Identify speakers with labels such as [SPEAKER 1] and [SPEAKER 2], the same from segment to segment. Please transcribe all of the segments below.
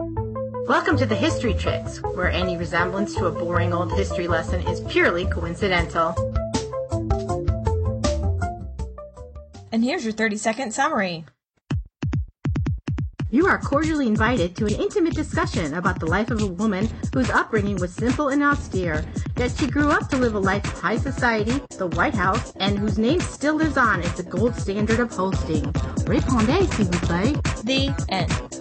[SPEAKER 1] Welcome to the History Chicks, where any resemblance to a boring old history lesson is purely coincidental.
[SPEAKER 2] And here's your 30 second summary.
[SPEAKER 1] You are cordially invited to an intimate discussion about the life of a woman whose upbringing was simple and austere, yet she grew up to live a life of high society, the White House, and whose name still lives on as the gold standard of hosting. Répondez, s'il vous plaît.
[SPEAKER 2] The end.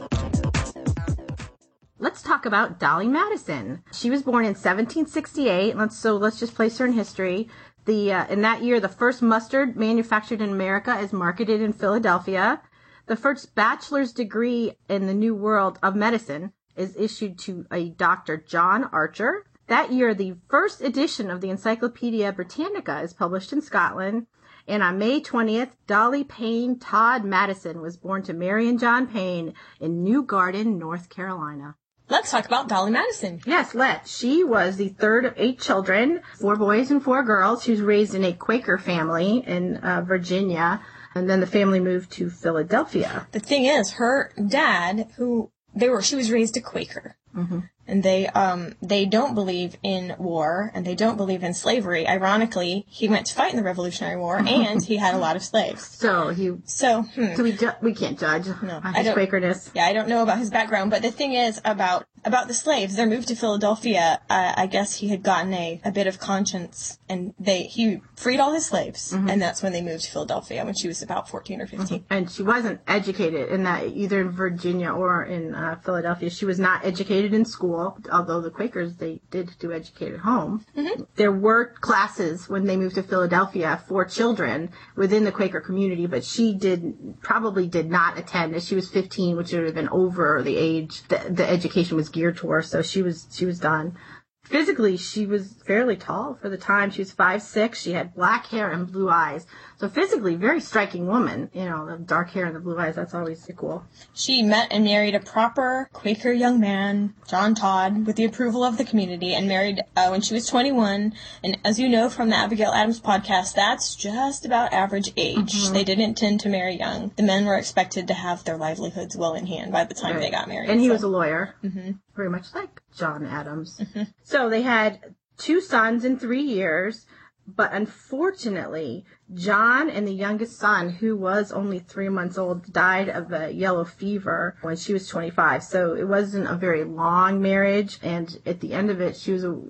[SPEAKER 1] Let's talk about Dolley Madison. She was born in 1768. Let's so let's just place her in history. The uh, in that year, the first mustard manufactured in America is marketed in Philadelphia. The first bachelor's degree in the New World of Medicine is issued to a Dr. John Archer. That year, the first edition of the Encyclopedia Britannica is published in Scotland. And on May 20th, Dolley Payne Todd Madison was born to Mary and John Payne in New Garden, North Carolina.
[SPEAKER 2] Let's talk about Dolley Madison.
[SPEAKER 1] Yes, let's. She was the third of eight children, four boys and four girls. She was raised in a Quaker family in uh, Virginia and then the family moved to Philadelphia.
[SPEAKER 2] The thing is, her dad, who they were, she was raised a Quaker. Mm-hmm and they um they don't believe in war and they don't believe in slavery. Ironically, he went to fight in the Revolutionary War and he had a lot of slaves.
[SPEAKER 1] So he
[SPEAKER 2] so hmm.
[SPEAKER 1] so we ju- we can't judge no, his I don't, Quakerness.
[SPEAKER 2] Yeah, I don't know about his background, but the thing is about about the slaves. Their move to Philadelphia. Uh, I guess he had gotten a, a bit of conscience, and they he freed all his slaves, mm-hmm. and that's when they moved to Philadelphia when she was about fourteen or 15
[SPEAKER 1] mm-hmm. And she wasn't educated in that either in Virginia or in uh, Philadelphia. She was not educated in school school, although the Quakers, they did do educate at home. Mm-hmm. There were classes when they moved to Philadelphia for children within the Quaker community, but she did, probably did not attend as she was 15, which would have been over the age that the education was geared towards, so she was, she was done. Physically, she was fairly tall for the time. She was five six. She had black hair and blue eyes. So physically, very striking woman. You know, the dark hair and the blue eyes, that's always cool.
[SPEAKER 2] She met and married a proper Quaker young man, John Todd, with the approval of the community, and married uh, when she was 21. And as you know from the Abigail Adams podcast, that's just about average age. Mm-hmm. They didn't tend to marry young. The men were expected to have their livelihoods well in hand by the time right. they got married.
[SPEAKER 1] And he so. was a lawyer, mm-hmm. very much like John Adams. Mm-hmm. So they had two sons in three years. But unfortunately, John and the youngest son, who was only three months old, died of a yellow fever when she was 25. So it wasn't a very long marriage. And at the end of it, she was a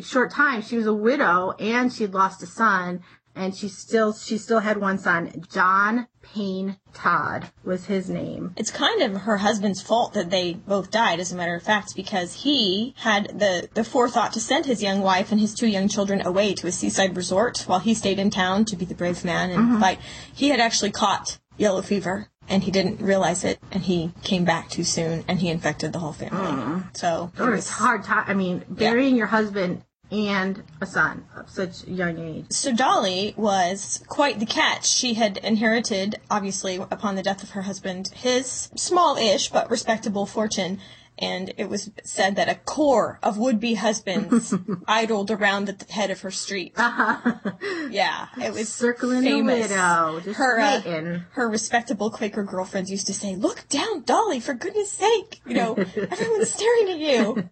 [SPEAKER 1] short time. She was a widow and she had lost a son and she still she still had one son. John Payne Todd was his name.
[SPEAKER 2] It's kind of her husband's fault that they both died, as a matter of fact, because he had the the forethought to send his young wife and his two young children away to a seaside resort while he stayed in town to be the brave man and mm-hmm. fight. He had actually caught yellow fever and he didn't realize it and he came back too soon and he infected the whole family. Mm. So
[SPEAKER 1] it was hard time. I mean, burying yeah. your husband and a son of such a young age.
[SPEAKER 2] So Dolley was quite the catch. She had inherited, obviously, upon the death of her husband, his small-ish but respectable fortune. And it was said that a corps of would-be husbands idled around at the head of her street. Uh-huh. Yeah, it was
[SPEAKER 1] circling
[SPEAKER 2] famous.
[SPEAKER 1] widow.
[SPEAKER 2] Her, uh, her respectable Quaker girlfriends used to say, "Look down, Dolley, for goodness sake! You know, everyone's staring at you."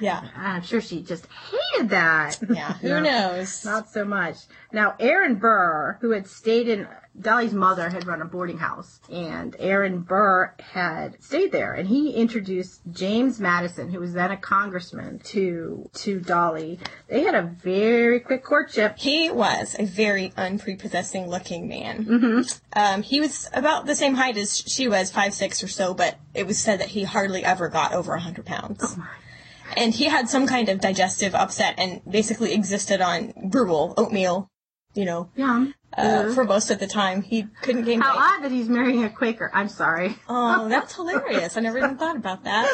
[SPEAKER 2] Yeah.
[SPEAKER 1] I'm sure she just hated that.
[SPEAKER 2] Yeah, who no, knows?
[SPEAKER 1] Not so much. Now, Aaron Burr, who had stayed in, Dolley's mother had run a boarding house, and Aaron Burr had stayed there, and he introduced James Madison, who was then a congressman, to, to Dolley. They had a very quick courtship.
[SPEAKER 2] He was a very unprepossessing looking man. Mm-hmm. Um, he was about the same height as she was, five six or so, but it was said that he hardly ever got over a hundred pounds. Oh my and he had some kind of digestive upset and basically existed on gruel, oatmeal, you know.
[SPEAKER 1] Yeah.
[SPEAKER 2] Uh, for most of the time, he couldn't gain
[SPEAKER 1] How weight. odd that he's marrying a Quaker. I'm sorry.
[SPEAKER 2] Oh, that's hilarious. I never even thought about that.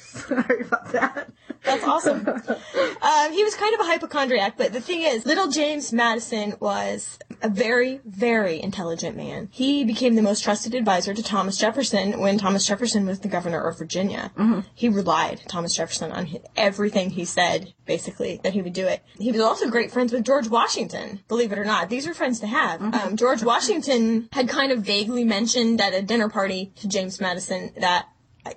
[SPEAKER 1] sorry about that.
[SPEAKER 2] That's awesome. um, he was kind of a hypochondriac, but the thing is, little James Madison was a very, very intelligent man. He became the most trusted advisor to Thomas Jefferson when Thomas Jefferson was the governor of Virginia. Mm-hmm. He relied, Thomas Jefferson, on his, everything he said, basically, that he would do it. He was also great friends with George Washington, believe it or not. These are friends to have. Mm-hmm. Um, George Washington had kind of vaguely mentioned at a dinner party to James Madison that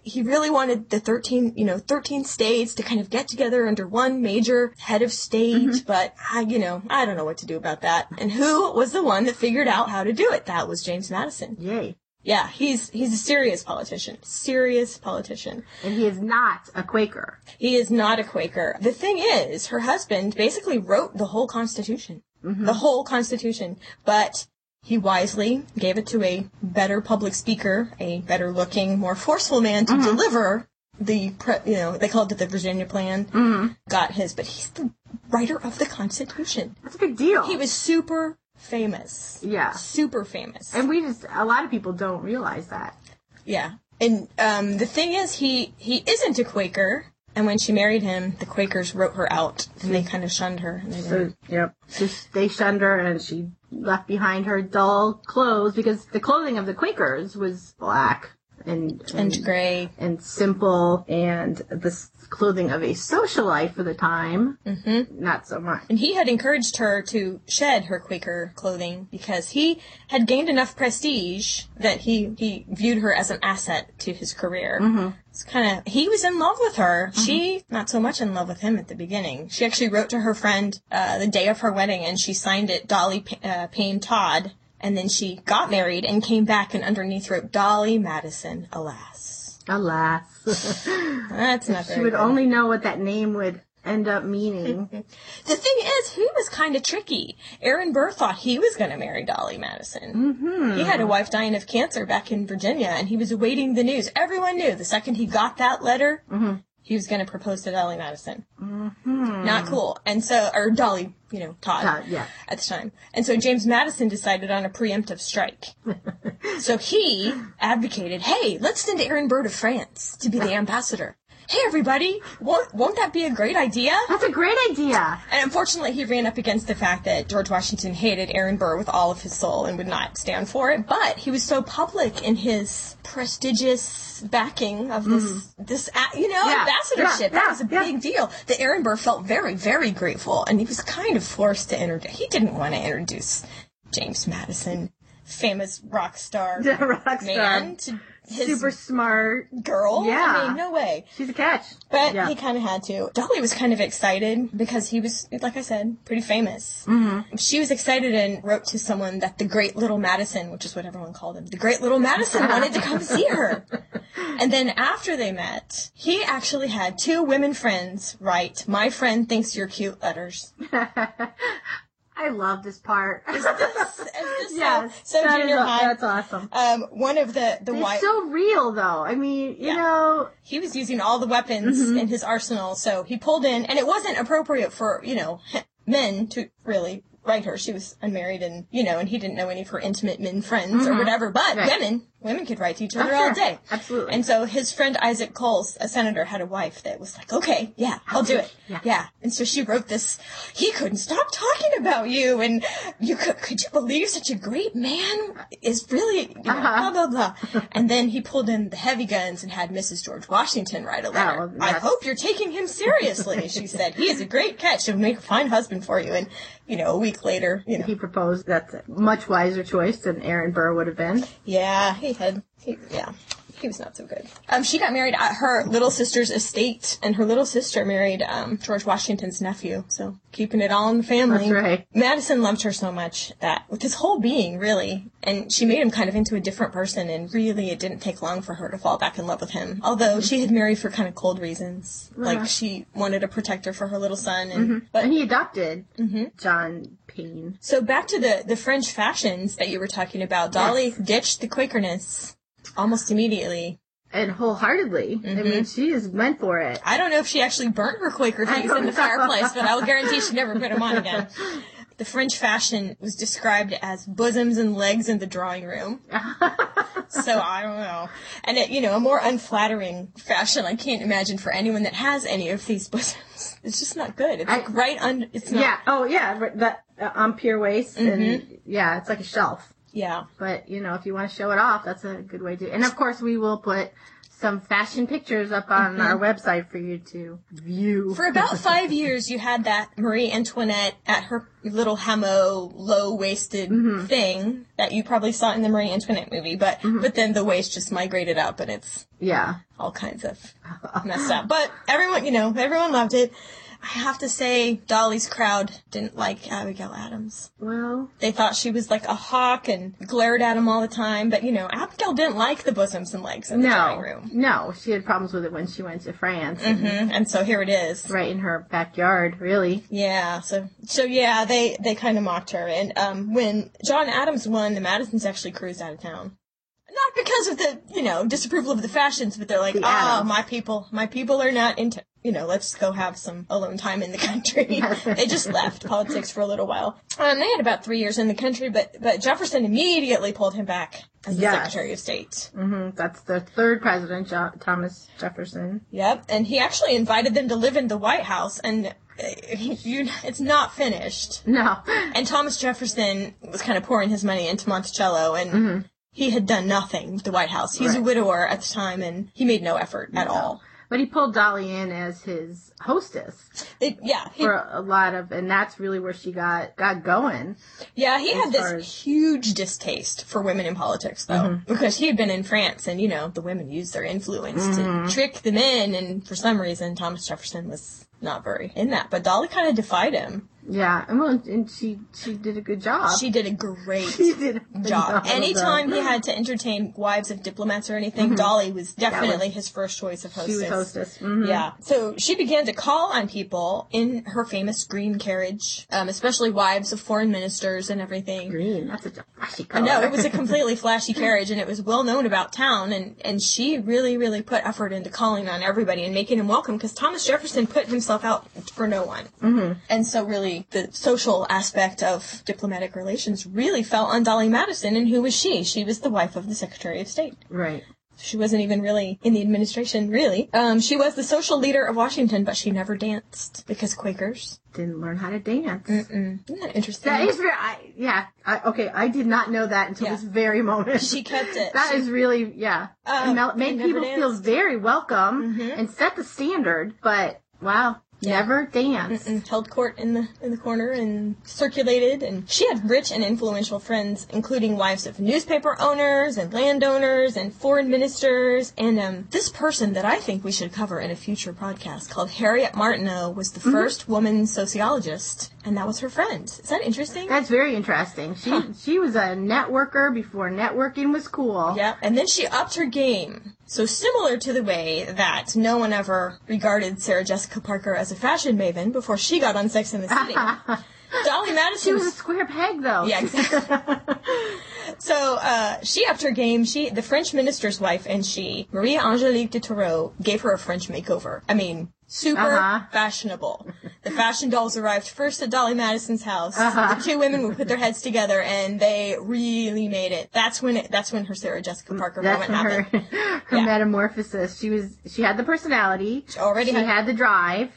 [SPEAKER 2] he really wanted the 13, you know, 13 states to kind of get together under one major head of state, mm-hmm. but I, you know, I don't know what to do about that. And who was the one that figured out how to do it? That was James Madison.
[SPEAKER 1] Yay.
[SPEAKER 2] Yeah, he's he's a serious politician. Serious politician.
[SPEAKER 1] And he is not a Quaker.
[SPEAKER 2] He is not a Quaker. The thing is, her husband basically wrote the whole Constitution. Mm-hmm. The whole Constitution. But he wisely gave it to a better public speaker, a better looking, more forceful man to deliver the, pre- you know, they called it the Virginia Plan. Got his, but he's the writer of the Constitution.
[SPEAKER 1] That's a big deal.
[SPEAKER 2] He was super famous.
[SPEAKER 1] Yeah.
[SPEAKER 2] Super famous.
[SPEAKER 1] and we just, a lot of people don't realize that.
[SPEAKER 2] Yeah. And um, the thing is, he he isn't a Quaker. And when she married him, the Quakers wrote her out, and they kind of shunned her. And they
[SPEAKER 1] So, yep. They shunned her and she left behind her dull clothes because the clothing of the Quakers was black and,
[SPEAKER 2] and gray.
[SPEAKER 1] and simple and the clothing of a socialite for the time, mm-hmm. not so much.
[SPEAKER 2] And he had encouraged her to shed her Quaker clothing because he had gained enough prestige that he, he viewed her as an asset to his career. It's kind of, he was in love with her. She, not so much in love with him at the beginning. She actually wrote to her friend uh, the day of her wedding and she signed it Dolley Pa- uh, Payne Todd. And then she got married and came back and underneath wrote Dolley Madison, alas.
[SPEAKER 1] Alas.
[SPEAKER 2] That's not
[SPEAKER 1] she would
[SPEAKER 2] good.
[SPEAKER 1] only know what that name would end up meaning.
[SPEAKER 2] The thing is, he was kind of tricky. Aaron Burr thought he was going to marry Dolley Madison. Mm-hmm. He had a wife dying of cancer back in Virginia, and he was awaiting the news. Everyone knew the second he got that letter, he was going to propose to Dolley Madison. Mm-hmm. Not cool. And so, or Dolley, you know, Todd,
[SPEAKER 1] Todd, yeah.
[SPEAKER 2] at the time. And so James Madison decided on a preemptive strike. so he advocated, hey, let's send Aaron Burr to France to be the ambassador. Hey, everybody, won't, won't that be a great idea?
[SPEAKER 1] That's a great idea.
[SPEAKER 2] And unfortunately, he ran up against the fact that George Washington hated Aaron Burr with all of his soul and would not stand for it. But he was so public in his prestigious backing of this, mm-hmm. this, you know.
[SPEAKER 1] Yeah,
[SPEAKER 2] ambassadorship.
[SPEAKER 1] yeah,
[SPEAKER 2] that was a
[SPEAKER 1] yeah,
[SPEAKER 2] big deal. That Aaron Burr felt very, very grateful, and he was kind of forced to introduce. He didn't want to introduce James Madison, famous rock star
[SPEAKER 1] rock star.
[SPEAKER 2] man, to
[SPEAKER 1] Super smart.
[SPEAKER 2] girl.
[SPEAKER 1] Yeah.
[SPEAKER 2] I mean, no way.
[SPEAKER 1] She's a catch.
[SPEAKER 2] But
[SPEAKER 1] yeah.
[SPEAKER 2] he kind of had to. Dolley was kind of excited because he was, like I said, pretty famous. Mm-hmm. She was excited and wrote to someone that the great little Madison, which is what everyone called him, the great little Madison wanted to come see her. And then after they met, he actually had two women friends write, My friend thinks you're cute letters.
[SPEAKER 1] I love this part.
[SPEAKER 2] Is this, is this
[SPEAKER 1] yes.
[SPEAKER 2] so, so junior high?
[SPEAKER 1] That's awesome.
[SPEAKER 2] Um, one of the, the
[SPEAKER 1] It's
[SPEAKER 2] white.
[SPEAKER 1] so real, though. I mean, you
[SPEAKER 2] Yeah.
[SPEAKER 1] know,
[SPEAKER 2] he was using all the weapons
[SPEAKER 1] Mm-hmm.
[SPEAKER 2] in his arsenal, so he pulled in, and it wasn't appropriate for, you know, men to really write her. She was unmarried and, you know, and he didn't know any of her intimate men friends or whatever, but
[SPEAKER 1] Mm-hmm. Right.
[SPEAKER 2] women, women could write to each other
[SPEAKER 1] Oh,
[SPEAKER 2] all
[SPEAKER 1] sure.
[SPEAKER 2] day.
[SPEAKER 1] Absolutely.
[SPEAKER 2] And so his friend Isaac Coles, a senator, had a wife that was like, okay, yeah, I'll do it.
[SPEAKER 1] Yeah. yeah.
[SPEAKER 2] And so she wrote this, he couldn't stop talking about you and you could, could you believe such a great man is really, you know,
[SPEAKER 1] Uh-huh.
[SPEAKER 2] blah, blah, blah. And then he pulled in the heavy guns and had Mrs. George Washington write a letter.
[SPEAKER 1] well,
[SPEAKER 2] I hope you're taking him seriously, she said. He is a great catch. He'll make a fine husband for you. And, you know, a week later, you know,
[SPEAKER 1] he proposed. That's a much wiser choice than Aaron Burr would have been.
[SPEAKER 2] yeah, he yeah, he was not so good. Um, she got married at her little sister's estate, and her little sister married um, George Washington's nephew. So keeping it all in the family.
[SPEAKER 1] That's right.
[SPEAKER 2] Madison loved her so much that with his whole being, really, and she made him kind of into a different person. And really, it didn't take long for her to fall back in love with him. Although she had married for kind of cold reasons, like she wanted a protector for her little son, and but
[SPEAKER 1] And he adopted
[SPEAKER 2] Mm-hmm.
[SPEAKER 1] John Payne.
[SPEAKER 2] so back to the the French fashions that you were talking about. Dolley ditched the Quakerness almost immediately.
[SPEAKER 1] And wholeheartedly. I
[SPEAKER 2] Mm-hmm.
[SPEAKER 1] mean, she is meant for it.
[SPEAKER 2] I don't know if she actually burnt her Quaker things in the fireplace, but I will guarantee she never put them on again. The French fashion was described as bosoms and legs in the drawing room. so I don't know. And it, you know, a more unflattering fashion I can't imagine for anyone that has any of these bosoms. It's just not good. It's like right under, it's not.
[SPEAKER 1] Yeah. Oh, yeah. That uh, empire waist,
[SPEAKER 2] Mm-hmm.
[SPEAKER 1] and yeah, it's like a shelf.
[SPEAKER 2] Yeah.
[SPEAKER 1] But you know, if you want to show it off, that's a good way to. And of course, we will put some fashion pictures up on mm-hmm. our website for you to view.
[SPEAKER 2] For about five years, you had that Marie Antoinette at her little hameau, low-waisted mm-hmm. thing that you probably saw in the Marie Antoinette movie, but mm-hmm. but then the waist just migrated up and it's
[SPEAKER 1] yeah.
[SPEAKER 2] all kinds of messed up. But everyone, you know, everyone loved it. I have to say, Dolley's crowd didn't like Abigail Adams.
[SPEAKER 1] Well,
[SPEAKER 2] They thought she was like a hawk and glared at him all the time. But you know, Abigail didn't like the bosoms and legs in the drawing
[SPEAKER 1] no,
[SPEAKER 2] room.
[SPEAKER 1] no, she had problems with it when she went to France,
[SPEAKER 2] hmm And so here it is.
[SPEAKER 1] right in her backyard. Really,
[SPEAKER 2] Yeah, so so yeah, they they kind of mocked her, and um, when John Adams won, the Madisons actually cruised out of town. Not because of the you know disapproval of the fashions, but they're like,
[SPEAKER 1] The
[SPEAKER 2] oh, my people, my people are not into you know, let's go have some alone time in the country. they just left politics for a little while. Um, they had about three years in the country, but but Jefferson immediately pulled him back as the
[SPEAKER 1] Yes.
[SPEAKER 2] Secretary of State.
[SPEAKER 1] hmm that's the third president, jo- Thomas Jefferson.
[SPEAKER 2] Yep, and he actually invited them to live in the White House, and uh, you, it's not finished.
[SPEAKER 1] No,
[SPEAKER 2] And Thomas Jefferson was kind of pouring his money into Monticello, and he had done nothing with the White House. He's a
[SPEAKER 1] Right.
[SPEAKER 2] widower at the time, and he made no effort at all.
[SPEAKER 1] but he pulled Dolley in as his hostess
[SPEAKER 2] It, yeah, he,
[SPEAKER 1] for a, a lot of, and that's really where she got got going.
[SPEAKER 2] yeah, he had this
[SPEAKER 1] as-
[SPEAKER 2] huge distaste for women in politics, though, mm-hmm. because he had been in France, and you know the women used their influence to mm-hmm. trick the men, and for some reason Thomas Jefferson was not very in that. But Dolley kind of defied him.
[SPEAKER 1] Yeah, and well, and she she did a good job.
[SPEAKER 2] She did a great
[SPEAKER 1] She did a
[SPEAKER 2] job. Anytime he had to entertain wives of diplomats or anything, Dolley was definitely his first choice of hostess.
[SPEAKER 1] she was hostess. Mhm.
[SPEAKER 2] Yeah. So she began to call on people in her famous green carriage, um, especially wives of foreign ministers and everything.
[SPEAKER 1] Green, that's a flashy
[SPEAKER 2] I
[SPEAKER 1] color.
[SPEAKER 2] know it was a completely flashy carriage, and it was well known about town. And and she really, really put effort into calling on everybody and making him welcome because Thomas Jefferson put himself out for no one. Mm-hmm. And so, really, the social aspect of diplomatic relations really fell on Dolley Madison. And who was she? She was the wife of the Secretary of State.
[SPEAKER 1] right.
[SPEAKER 2] She wasn't even really in the administration, really. Um, she was the social leader of Washington, but she never danced because Quakers.
[SPEAKER 1] Didn't learn how to dance.
[SPEAKER 2] Mm. Isn't that interesting?
[SPEAKER 1] That is very, I, yeah. I, okay, I did not know that until
[SPEAKER 2] Yeah.
[SPEAKER 1] this very moment.
[SPEAKER 2] She kept it.
[SPEAKER 1] That
[SPEAKER 2] She-
[SPEAKER 1] is really, yeah. It made people feel very welcome and set the standard, but wow, never danced.
[SPEAKER 2] and held court in the in the corner and circulated and she had rich and influential friends including wives of newspaper owners and landowners and foreign ministers. And um, this person that I think we should cover in a future podcast called Harriet Martineau was the first woman sociologist and that was her friend is that interesting
[SPEAKER 1] That's very interesting. She she was a networker before networking was cool.
[SPEAKER 2] yeah, and then she upped her game. So similar to the way that no one ever regarded Sarah Jessica Parker as a fashion maven before she got on Sex and the City.
[SPEAKER 1] Dolley
[SPEAKER 2] Madison.
[SPEAKER 1] She was a square peg, though.
[SPEAKER 2] Yeah, exactly. so uh, she upped her game. She, the French minister's wife, and she, Marie Angelique de Turreau, gave her a French makeover. I mean, super
[SPEAKER 1] Uh-huh.
[SPEAKER 2] fashionable. The fashion dolls arrived first at Dolley Madison's house.
[SPEAKER 1] Uh-huh.
[SPEAKER 2] The two women would put their heads together, and they really made it. That's when it. That's when her Sarah Jessica Parker
[SPEAKER 1] That's
[SPEAKER 2] moment
[SPEAKER 1] when her
[SPEAKER 2] happened.
[SPEAKER 1] her
[SPEAKER 2] Yeah.
[SPEAKER 1] metamorphosis. She was she had the personality. She
[SPEAKER 2] already
[SPEAKER 1] she
[SPEAKER 2] had- Mm-hmm.
[SPEAKER 1] had, the drive.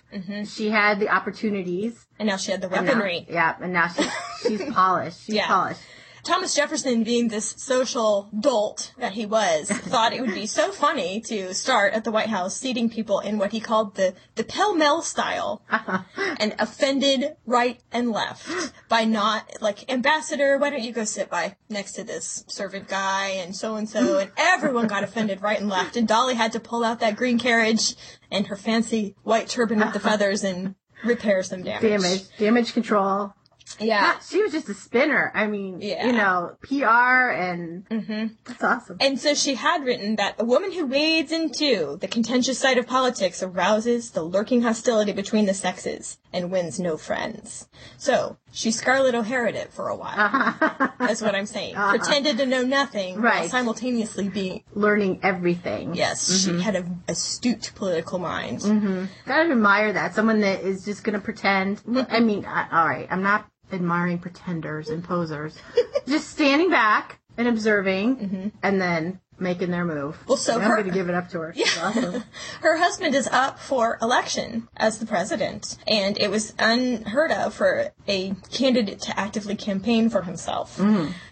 [SPEAKER 1] She had the opportunities.
[SPEAKER 2] And now she had the
[SPEAKER 1] And now-
[SPEAKER 2] weaponry.
[SPEAKER 1] yeah, and now she's she's polished. She's
[SPEAKER 2] Yeah.
[SPEAKER 1] polished.
[SPEAKER 2] Thomas Jefferson, being this social dolt that he was, thought it would be so funny to start at the White House seating people in what he called the, the pell-mell style and offended right and left by not, like, ambassador, why don't you go sit by next to this servant guy and so-and-so, and everyone got offended right and left, and Dolley had to pull out that green carriage and her fancy white turban with the feathers and repair some damage.
[SPEAKER 1] Damage, damage control.
[SPEAKER 2] Yeah.
[SPEAKER 1] She was just a spinner. I mean,
[SPEAKER 2] Yeah.
[SPEAKER 1] you know, PR and mm-hmm. that's awesome.
[SPEAKER 2] And so she had written that a woman who wades into the contentious side of politics arouses the lurking hostility between the sexes and wins no friends. So she Scarlett O'Hara'd it for a while. Uh-huh. That's what I'm saying. Uh-huh. Pretended to know nothing while simultaneously being
[SPEAKER 1] Learning everything.
[SPEAKER 2] yes, she mm-hmm. had an astute political mind. Mm-hmm.
[SPEAKER 1] Gotta admire that. Someone that is just gonna pretend. I mean, I, all right, I'm not admiring pretenders and posers. just standing back and observing, mm-hmm. and then making their move.
[SPEAKER 2] Well, so
[SPEAKER 1] I'm
[SPEAKER 2] her-
[SPEAKER 1] going to give it up to her. She's awesome.
[SPEAKER 2] Her husband is up for election as the president, and it was unheard of for a candidate to actively campaign for himself.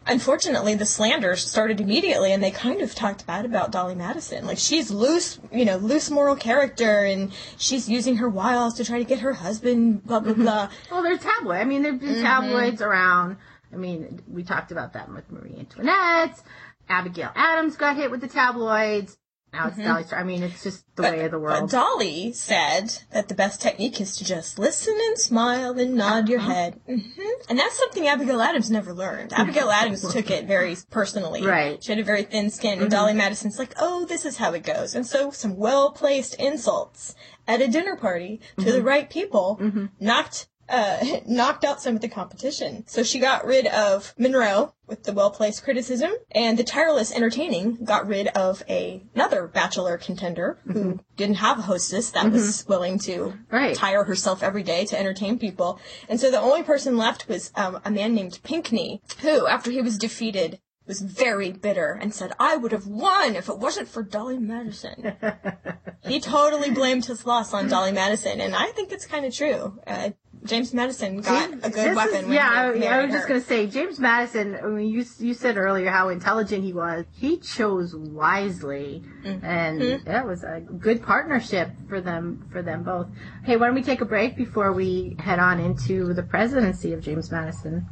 [SPEAKER 2] Unfortunately, the slanders started immediately, and they kind of talked bad about Dolley Madison. Like she's loose, you know, loose moral character, and she's using her wiles to try to get her husband. Blah blah blah.
[SPEAKER 1] Well, there's tabloid. I mean, there've
[SPEAKER 2] Mm-hmm.
[SPEAKER 1] been tabloids around. I mean, we talked about that with Marie Antoinette. Abigail Adams got hit with the tabloids. Now it's mm-hmm. Dolley Star. I mean, it's just the way of the
[SPEAKER 2] But
[SPEAKER 1] world.
[SPEAKER 2] Dolley said that the best technique is to just listen and smile and nod your uh-huh. head. hmm And that's something Abigail Adams never learned. Abigail Adams took it very personally.
[SPEAKER 1] Right.
[SPEAKER 2] She had a very thin skin, and mm-hmm. Dolley Madison's like, oh, this is how it goes. And so some well placed insults at a dinner party to the mm-hmm. right people knocked. Uh, knocked out some of the competition. So she got rid of Monroe with the well-placed criticism, and the tireless entertaining got rid of a, another bachelor contender who didn't have a hostess that was willing to
[SPEAKER 1] Right.
[SPEAKER 2] tire herself every day to entertain people. And so the only person left was um, a man named Pinckney, who, after he was defeated, was very bitter and said, I would have won if it wasn't for Dolley Madison. he totally blamed his loss on Dolley Madison, and I think it's kind of true. Uh, James Madison got a good weapon.
[SPEAKER 1] is- yeah, I, I was just going to say, James Madison, I mean, you, you said earlier how intelligent he was. He chose wisely,
[SPEAKER 2] Mm-hmm.
[SPEAKER 1] and that was a good partnership for them, for them both. Hey, why don't we take a break before we head on into the presidency of James Madison?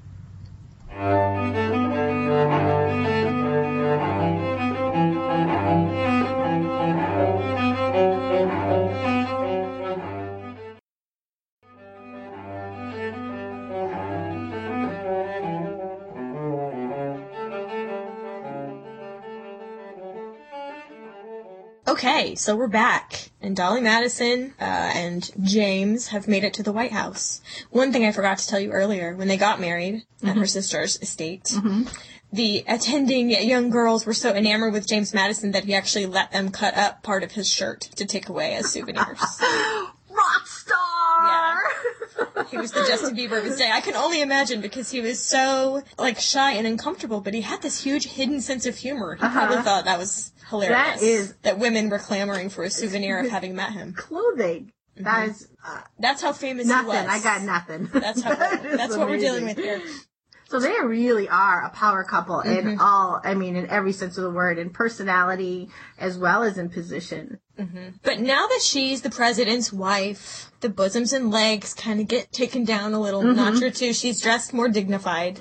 [SPEAKER 2] So we're back, and Dolley Madison uh, and James have made it to the White House. One thing I forgot to tell you earlier: when they got married at her sister's estate, the attending young girls were so enamored with James Madison that he actually let them cut up part of his shirt to take away as souvenirs. He was the Justin Bieber of his day. I can only imagine because he was so like shy and uncomfortable, but he had this huge hidden sense of humor. He probably thought that was hilarious.
[SPEAKER 1] That is-
[SPEAKER 2] that women were clamoring for a souvenir of having met him.
[SPEAKER 1] Clothing. That is uh,
[SPEAKER 2] That's how famous
[SPEAKER 1] nothing.
[SPEAKER 2] he was.
[SPEAKER 1] I got nothing.
[SPEAKER 2] That's how.
[SPEAKER 1] That
[SPEAKER 2] that's what we're dealing with here.
[SPEAKER 1] So they really are a power couple
[SPEAKER 2] Mm-hmm.
[SPEAKER 1] in all, I mean, in every sense of the word, in personality as well as in position.
[SPEAKER 2] But now that she's the president's wife, the bosoms and legs kind of get taken down a little notch or two. She's dressed more dignified.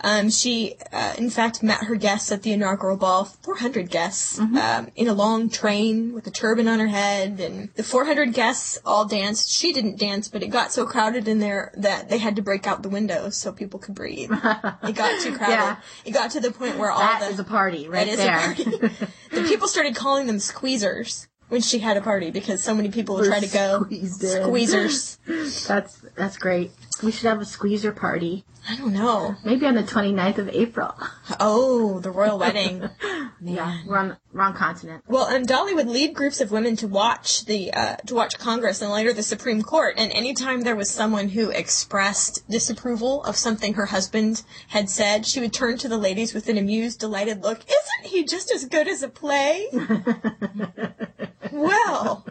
[SPEAKER 2] Um, she, uh, in fact, met her guests at the inaugural ball, 400 guests, um, in a long train with a turban on her head, and the 400 guests all danced. She didn't dance, but it got so crowded in there that they had to break out the windows so people could breathe. it got too crowded.
[SPEAKER 1] Yeah.
[SPEAKER 2] It got to the point where all
[SPEAKER 1] That
[SPEAKER 2] the
[SPEAKER 1] is a party right there.
[SPEAKER 2] the people started calling them squeezers when she had a party because so many people would try to go squeezers.
[SPEAKER 1] That's that's great. We should have a squeezer party.
[SPEAKER 2] I don't know.
[SPEAKER 1] Maybe on the 29th of April.
[SPEAKER 2] Oh, the royal wedding.
[SPEAKER 1] Yeah, we're on wrong continent.
[SPEAKER 2] Well, and Dolley would lead groups of women to watch the uh, to watch Congress and later the Supreme Court. And anytime there was someone who expressed disapproval of something her husband had said, she would turn to the ladies with an amused, delighted look. Isn't he just as good as a play? well,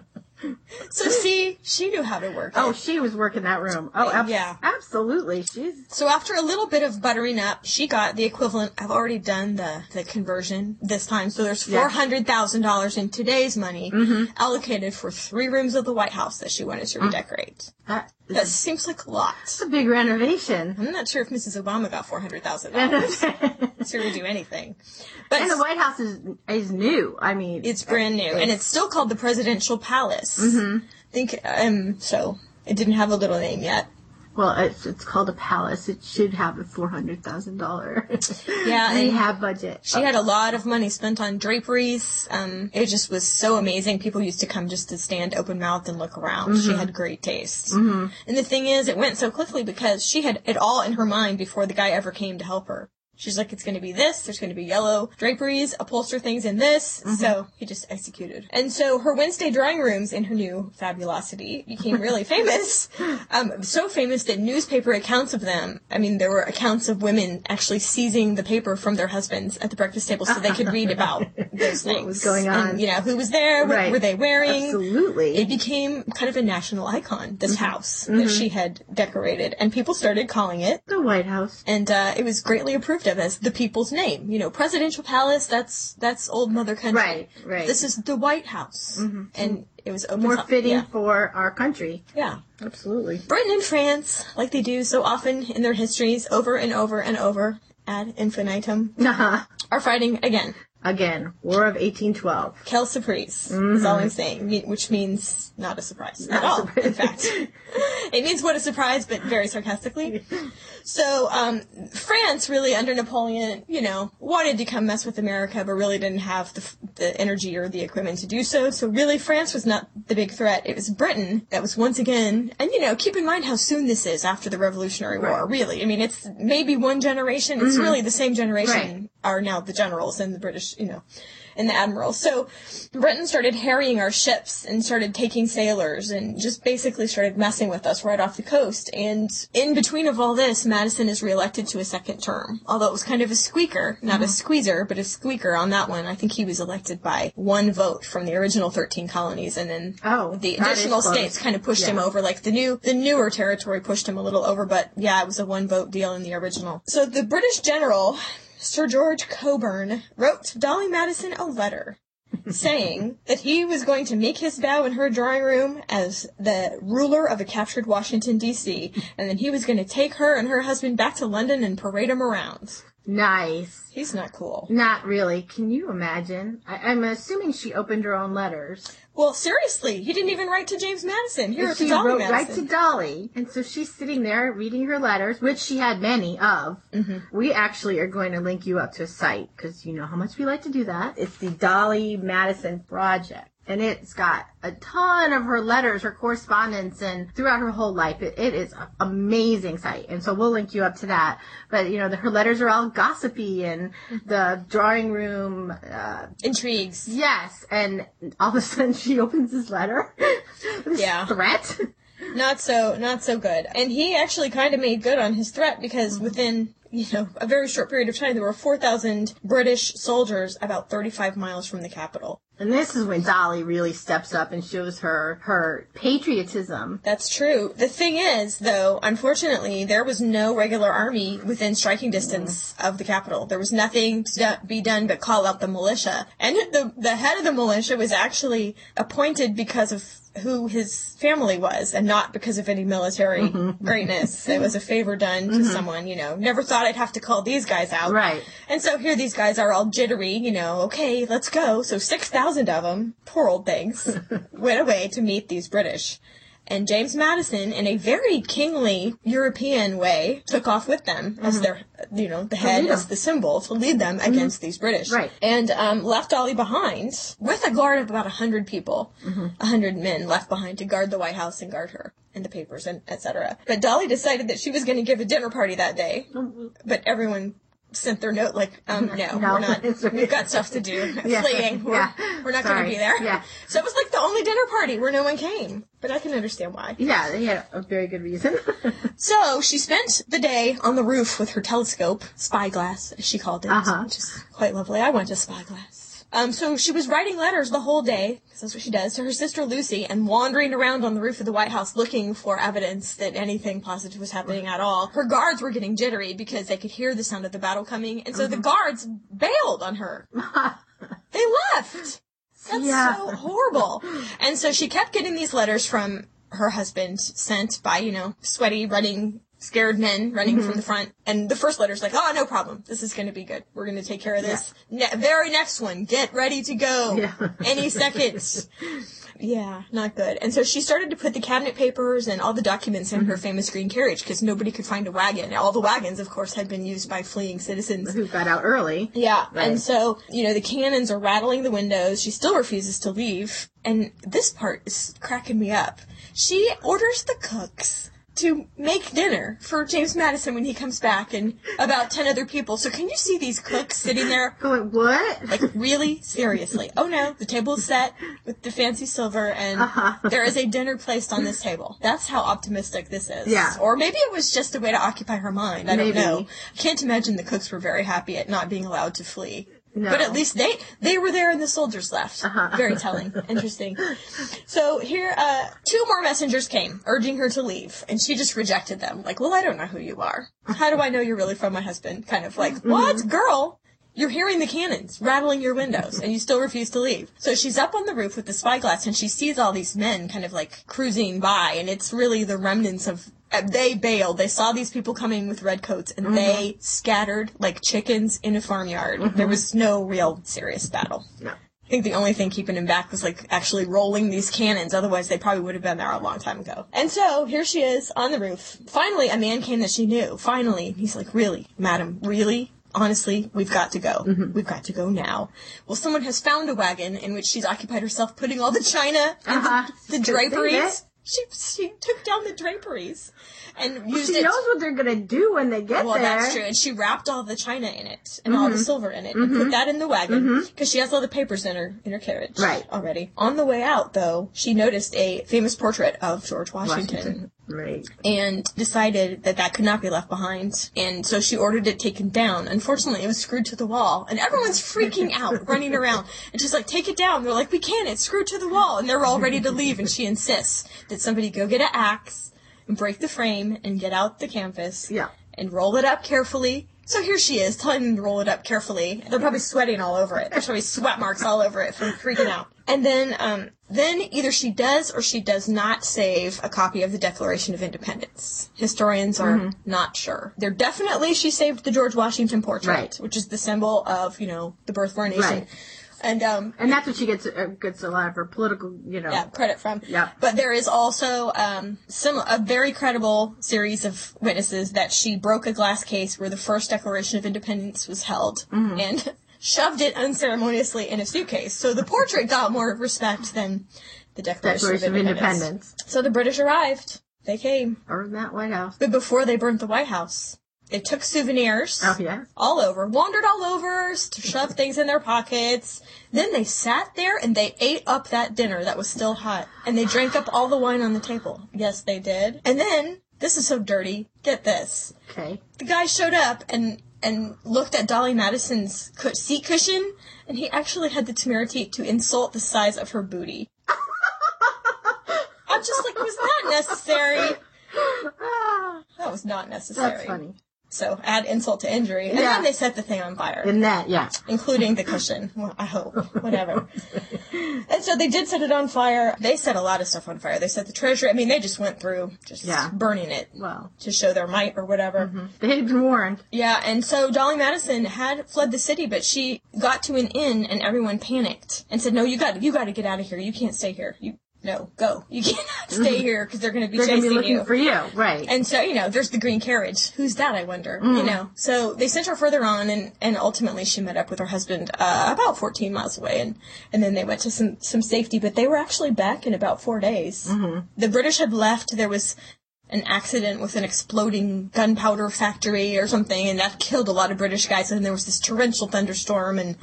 [SPEAKER 2] so see, she knew how to work.
[SPEAKER 1] Oh,
[SPEAKER 2] it.
[SPEAKER 1] she was working that room. Oh, ab-
[SPEAKER 2] Yeah.
[SPEAKER 1] absolutely. She's
[SPEAKER 2] So after a little bit of buttering up, she got the equivalent. I've already done the, the conversion this time. So there's four hundred thousand dollars in today's money
[SPEAKER 1] Mm-hmm.
[SPEAKER 2] allocated for three rooms of the White House that she wanted
[SPEAKER 1] Mm.
[SPEAKER 2] to redecorate.
[SPEAKER 1] that
[SPEAKER 2] That seems like a lot.
[SPEAKER 1] It's a big renovation.
[SPEAKER 2] I'm not sure if Mrs. Obama got four hundred thousand dollars to redo anything, but and
[SPEAKER 1] the White House is is new. I mean,
[SPEAKER 2] it's brand new and it's still called the Presidential Palace.
[SPEAKER 1] Mm-hmm.
[SPEAKER 2] I think um so. It didn't have a little name yet.
[SPEAKER 1] well, it's it's called a palace. It should have a four hundred thousand dollar.
[SPEAKER 2] Yeah,
[SPEAKER 1] they have budget.
[SPEAKER 2] She had a lot of money spent on draperies. Um, it just was so amazing. People used to come just to stand open mouthed and look around. She had great taste. Mm-hmm. And the thing is, it went so quickly because she had it all in her mind before the guy ever came to help her. She's like, it's going to be this. There's going to be yellow draperies, upholster things in this.
[SPEAKER 1] Mm-hmm.
[SPEAKER 2] So he just executed. And so her Wednesday drawing rooms in her new fabulosity became really famous. Um, so famous that newspaper accounts of them, I mean, there were accounts of women actually seizing the paper from their husbands at the breakfast table so they could read about those things.
[SPEAKER 1] What was going on.
[SPEAKER 2] And, you know, who was there? What
[SPEAKER 1] Right.
[SPEAKER 2] were they wearing?
[SPEAKER 1] Absolutely.
[SPEAKER 2] It became kind of a national icon, this
[SPEAKER 1] Mm-hmm.
[SPEAKER 2] house that she had decorated. And people started calling it
[SPEAKER 1] the White House.
[SPEAKER 2] and uh, it was greatly approved of as the people's name. You know, presidential palace. That's that's old mother country.
[SPEAKER 1] Right, right.
[SPEAKER 2] This is the White House, and it was open
[SPEAKER 1] More
[SPEAKER 2] top-
[SPEAKER 1] fitting
[SPEAKER 2] Yeah.
[SPEAKER 1] for our country.
[SPEAKER 2] yeah.
[SPEAKER 1] Absolutely.
[SPEAKER 2] Britain and France, like they do so often in their histories, over and over and over ad infinitum,
[SPEAKER 1] Uh-huh.
[SPEAKER 2] are fighting again.
[SPEAKER 1] Again, War of 1812.
[SPEAKER 2] Quelle surprise is all I'm saying, which means not a surprise at
[SPEAKER 1] a
[SPEAKER 2] all.
[SPEAKER 1] surprise.
[SPEAKER 2] In fact, it means what a surprise, but very sarcastically. So, um, France really under Napoleon, you know, wanted to come mess with America, but really didn't have the, the energy or the equipment to do so. So really, France was not the big threat. It was Britain that was once again, and you know, keep in mind how soon this is after the Revolutionary War.
[SPEAKER 1] Right.
[SPEAKER 2] Really, I mean, it's maybe one generation. It's really the same generation
[SPEAKER 1] Right.
[SPEAKER 2] Are now the generals and the British, you know, and the admirals. So Britain started harrying our ships and started taking sailors and just basically started messing with us right off the coast. And in between of all this, Madison is reelected to a second term. Although it was kind of a squeaker, not a mm-hmm. squeezer, but a squeaker on that one. I think he was elected by one vote from the original 13 colonies and then
[SPEAKER 1] Oh,
[SPEAKER 2] the additional states kind of pushed him over. Like the new, the newer territory pushed him a little over, but yeah, it was a one vote deal in the original. So the British general, Sir George Cockburn, wrote Dolley Madison a letter saying that he was going to make his bow in her drawing room as the ruler of a captured Washington D.C. and then he was going to take her and her husband back to London and parade them around.
[SPEAKER 1] Nice.
[SPEAKER 2] He's not cool.
[SPEAKER 1] Not really. Can you imagine? I- I'm assuming she opened her own letters.
[SPEAKER 2] Well, seriously, he didn't even write to James Madison. Here to
[SPEAKER 1] she
[SPEAKER 2] Dolley
[SPEAKER 1] wrote
[SPEAKER 2] Madison.
[SPEAKER 1] right to Dolley, and so she's sitting there reading her letters, which she had many of.
[SPEAKER 2] Mm-hmm.
[SPEAKER 1] We actually are going to link you up to a site because you know how much we like to do that. It's the Dolley Madison Project, and it's got a ton of her letters, her correspondence, and throughout her whole life. It, it is an amazing site, and so we'll link you up to that. But you know, the, her letters are all gossipy, and
[SPEAKER 2] Mm-hmm.
[SPEAKER 1] the drawing room. Uh,
[SPEAKER 2] Intrigues.
[SPEAKER 1] Yes, and all of a sudden she opens this letter. This
[SPEAKER 2] Yeah.
[SPEAKER 1] Threat.
[SPEAKER 2] not so not so good. And he actually kind of made good on his threat because within you know a very short period of time there were 4,000 British soldiers about 35 miles from the capital.
[SPEAKER 1] And this is when Dolley really steps up and shows her her patriotism.
[SPEAKER 2] That's true. The thing is, though, unfortunately, there was no regular army within striking distance of the capital. There was nothing to be done but call out the militia. And the the head of the militia was actually appointed because of who his family was and not because of any military mm-hmm. greatness. It was a favor done to mm-hmm. someone, you know. Never thought I'd have to call these guys out.
[SPEAKER 1] Right.
[SPEAKER 2] And so here these guys are all jittery, you know, okay, let's go. So 6,000 of them, poor old things, went away to meet these British. And James Madison, in a very kingly European way, took off with them as mm-hmm. their, you know, the head, as the symbol to lead them mm-hmm. against these British.
[SPEAKER 1] Right.
[SPEAKER 2] And um, left Dolley behind with a guard of about 100 people, mm-hmm. a 100 men left behind to guard the White House and guard her and the papers and etc. But Dolley decided that she was going to give a dinner party that day. But everyone sent their note like, um, no,
[SPEAKER 1] No,
[SPEAKER 2] we're not. We've got stuff to do.
[SPEAKER 1] Yeah,
[SPEAKER 2] Fleeing. We're,
[SPEAKER 1] yeah.
[SPEAKER 2] we're not going to be there.
[SPEAKER 1] Yeah.
[SPEAKER 2] So it was like the only dinner party where no one came. But I can understand why.
[SPEAKER 1] Yeah, they had a very good reason.
[SPEAKER 2] So she spent the day on the roof with her telescope, spyglass, as she called it,
[SPEAKER 1] Uh-huh.
[SPEAKER 2] which is quite lovely. I went to spyglass. Um, so she was writing letters the whole day, because that's what she does, to her sister Lucy, and wandering around on the roof of the White House looking for evidence that anything positive was happening at all. Her guards were getting jittery because they could hear the sound of the battle coming, and so the guards bailed on her. they left. That's
[SPEAKER 1] Yeah.
[SPEAKER 2] so horrible. And so she kept getting these letters from her husband sent by, you know, sweaty, running, scared men running
[SPEAKER 1] Mm-hmm.
[SPEAKER 2] from the front. And the first letter's like, oh, no problem. This is going to be good. We're going to take care of this. Ne- very next one. Get ready to go.
[SPEAKER 1] Yeah.
[SPEAKER 2] Any seconds. Yeah, not good. And so she started to put the cabinet papers and all the documents in
[SPEAKER 1] Mm-hmm.
[SPEAKER 2] her famous green carriage because nobody could find a wagon. All the wagons, of course, had been used by fleeing citizens.
[SPEAKER 1] Who got out early.
[SPEAKER 2] Yeah,
[SPEAKER 1] Right.
[SPEAKER 2] and so, you know, the cannons are rattling the windows. She still refuses to leave. And this part is cracking me up. She orders the cooks to make dinner for James Madison when he comes back and about 10 other people. So can you see these cooks sitting there
[SPEAKER 1] Going, what?
[SPEAKER 2] like really seriously? Oh no, the table is set with the fancy silver and
[SPEAKER 1] Uh-huh.
[SPEAKER 2] there is a dinner placed on this table. That's how optimistic this is.
[SPEAKER 1] Yeah.
[SPEAKER 2] Or maybe it was just a way to occupy her mind. I don't
[SPEAKER 1] Maybe.
[SPEAKER 2] know. I can't imagine the cooks were very happy at not being allowed to flee.
[SPEAKER 1] No.
[SPEAKER 2] But at least they they were there and the soldiers left.
[SPEAKER 1] Uh-huh.
[SPEAKER 2] Very telling. Interesting. So here, uh, two more messengers came, urging her to leave, and she just rejected them. Like, well, I don't know who you are. How do I know you're really from my husband? Kind of like,
[SPEAKER 1] Mm-hmm.
[SPEAKER 2] what, girl? You're hearing the cannons rattling your windows, and you still refuse to leave. So she's up on the roof with the spyglass, and she sees all these men kind of like cruising by, and it's really the remnants of. Uh, They bailed. They saw these people coming with red coats, and they scattered like chickens in a farmyard. There was no real serious battle.
[SPEAKER 1] No.
[SPEAKER 2] I think the only thing keeping him back was like actually rolling these cannons. Otherwise, they probably would have been there a long time ago. And so here she is on the roof. Finally, a man came that she knew. Finally, he's like, "Really, madam? Really? Honestly, we've got to go. We've got to go now." Well, someone has found a wagon in which she's occupied herself putting all the china and
[SPEAKER 1] Uh-huh.
[SPEAKER 2] the, the draperies. She she took down the draperies and used
[SPEAKER 1] She
[SPEAKER 2] it.
[SPEAKER 1] knows what they're gonna do when they get
[SPEAKER 2] Well,
[SPEAKER 1] there.
[SPEAKER 2] Well, that's true. And she wrapped all the china in it and all the mm-hmm. silver in it and mm-hmm. put that in the wagon mm-hmm. because she has all the papers in her in her carriage
[SPEAKER 1] Right.
[SPEAKER 2] already. On the way out, though, she noticed a famous portrait of George Washington.
[SPEAKER 1] Washington. Right.
[SPEAKER 2] And decided that that could not be left behind, and so she ordered it taken down. Unfortunately, it was screwed to the wall, and everyone's freaking out, running around, and she's like, "Take it down!" They're like, "We can't! It's screwed to the wall!" And they're all ready to leave, and she insists that somebody go get an axe and break the frame and get out the canvas
[SPEAKER 1] Yeah.
[SPEAKER 2] and roll it up carefully. So here she is, telling them to roll it up carefully. They're probably sweating all over it. There's probably sweat marks all over it from freaking out. And then, um, then either she does or she does not save a copy of the Declaration of Independence. Historians are not sure. They're definitely she saved the George Washington portrait,
[SPEAKER 1] Right.
[SPEAKER 2] which is the symbol of you know the birth of our nation.
[SPEAKER 1] Right.
[SPEAKER 2] And um,
[SPEAKER 1] And that's what she gets uh, gets a lot of her political, you know.
[SPEAKER 2] yeah, credit from.
[SPEAKER 1] Yeah.
[SPEAKER 2] But there is also um, sim- a very credible series of witnesses that she broke a glass case where the first Declaration of Independence was held
[SPEAKER 1] Mm-hmm.
[SPEAKER 2] and shoved it unceremoniously in a suitcase. So the portrait got more respect than the Declaration,
[SPEAKER 1] Declaration of Independence.
[SPEAKER 2] So the British arrived. They came.
[SPEAKER 1] In that White House.
[SPEAKER 2] But before they burnt the White House, they took souvenirs
[SPEAKER 1] Oh yeah.
[SPEAKER 2] all over, wandered all over, to shove things in their pockets. Then they sat there and they ate up that dinner that was still hot. And they drank up all the wine on the table. Yes, they did. And then, this is so dirty, get this.
[SPEAKER 1] Okay.
[SPEAKER 2] The guy showed up and, and looked at Dolley Madison's seat cushion, and he actually had the temerity to insult the size of her booty. I'm just like, was that necessary?
[SPEAKER 1] Ah,
[SPEAKER 2] That was not necessary.
[SPEAKER 1] that's funny.
[SPEAKER 2] So add insult to injury. And
[SPEAKER 1] Yeah.
[SPEAKER 2] then they set the thing on fire.
[SPEAKER 1] In that, yeah.
[SPEAKER 2] including the cushion. Well, I hope. Whatever. and so they did set it on fire. They set a lot of stuff on fire. They set the treasury. I mean, they just went through just
[SPEAKER 1] Yeah.
[SPEAKER 2] burning it
[SPEAKER 1] Well,
[SPEAKER 2] to show their might or whatever. Mm-hmm.
[SPEAKER 1] they had been warned.
[SPEAKER 2] Yeah, and so Dolley Madison had fled the city, but she got to an inn and everyone panicked and said, "No, you got you got to get out of here. You can't stay here. You no, go. You cannot stay mm-hmm. here because they're going to be
[SPEAKER 1] They're
[SPEAKER 2] chasing
[SPEAKER 1] be looking
[SPEAKER 2] you."
[SPEAKER 1] for you, right?
[SPEAKER 2] And so, you know, there's the green carriage. Who's that, I wonder? You mm-hmm. know. So they sent her further on, and, and ultimately she met up with her husband uh, about 14 miles away, and, and then they went to some, some safety, but they were actually back in about four days. Mm-hmm. The British had left. There was an accident with an exploding gunpowder factory or something, and that killed a lot of British guys, and there was this torrential thunderstorm and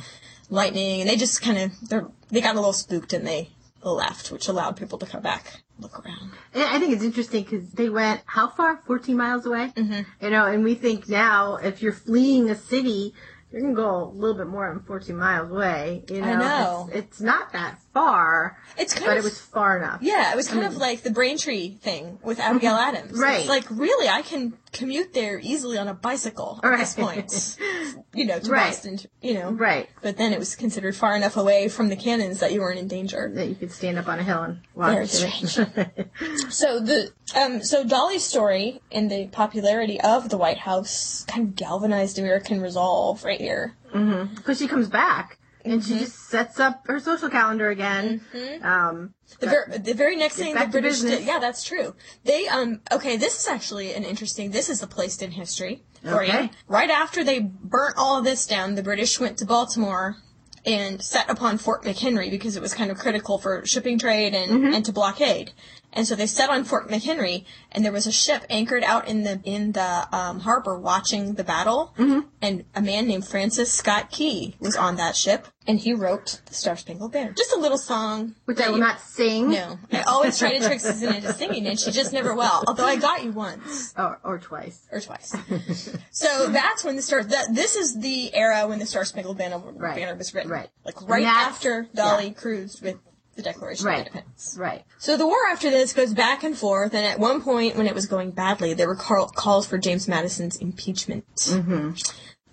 [SPEAKER 2] lightning, and they just kind of, they got a little spooked and they left, which allowed people to come back, look around.
[SPEAKER 1] I think it's interesting because they went how far? 14 miles away. Mm-hmm. You know, and we think now if you're fleeing a city, you're gonna go a little bit more than 14 miles away. You know,
[SPEAKER 2] I know.
[SPEAKER 1] It's, it's not that far,
[SPEAKER 2] It's kind
[SPEAKER 1] but
[SPEAKER 2] of
[SPEAKER 1] it was far enough.
[SPEAKER 2] Yeah, it was kind of like the Braintree thing with Abigail Adams.
[SPEAKER 1] Mm-hmm. Right.
[SPEAKER 2] It's like, really, I can commute there easily on a bicycle at this
[SPEAKER 1] Right.
[SPEAKER 2] point. You know, to
[SPEAKER 1] Right.
[SPEAKER 2] Boston, you know.
[SPEAKER 1] Right.
[SPEAKER 2] But then it was considered far enough away from the cannons that you weren't in danger.
[SPEAKER 1] That you could stand up on a hill and watch
[SPEAKER 2] Very
[SPEAKER 1] it.
[SPEAKER 2] So the um so Dolley's story and the popularity of the White House kind of galvanized American resolve right here.
[SPEAKER 1] Because she comes back and
[SPEAKER 2] Mm-hmm.
[SPEAKER 1] she just sets up her social calendar again. Um,
[SPEAKER 2] The, ver- the very next thing the British did, yeah, that's true. They, um, okay, this is actually an interesting, this is a place in history for you. Right after they burnt all of this down, the British went to Baltimore and set upon Fort McHenry because it was kind of critical for shipping trade and,
[SPEAKER 1] Mm-hmm.
[SPEAKER 2] and to blockade. And so they set on Fort McHenry, and there was a ship anchored out in the in the um, harbor watching the battle. Mm-hmm. And a man named Francis Scott Key was on that ship, and he wrote the Star Spangled Banner. Just a little song.
[SPEAKER 1] Which I will not sing.
[SPEAKER 2] No, I always try to trick Susan into singing, and she just never will. Although I got you once
[SPEAKER 1] Or, or twice.
[SPEAKER 2] or twice. so that's when the Star. That, this is the era when the Star Spangled Banner,
[SPEAKER 1] Right.
[SPEAKER 2] Banner was written.
[SPEAKER 1] Right.
[SPEAKER 2] Like right after Dolley cruised with the Declaration
[SPEAKER 1] Right.
[SPEAKER 2] of Independence.
[SPEAKER 1] Right.
[SPEAKER 2] So the war after this goes back and forth, and at one point, when it was going badly, there were call- calls for James Madison's impeachment. Mm-hmm.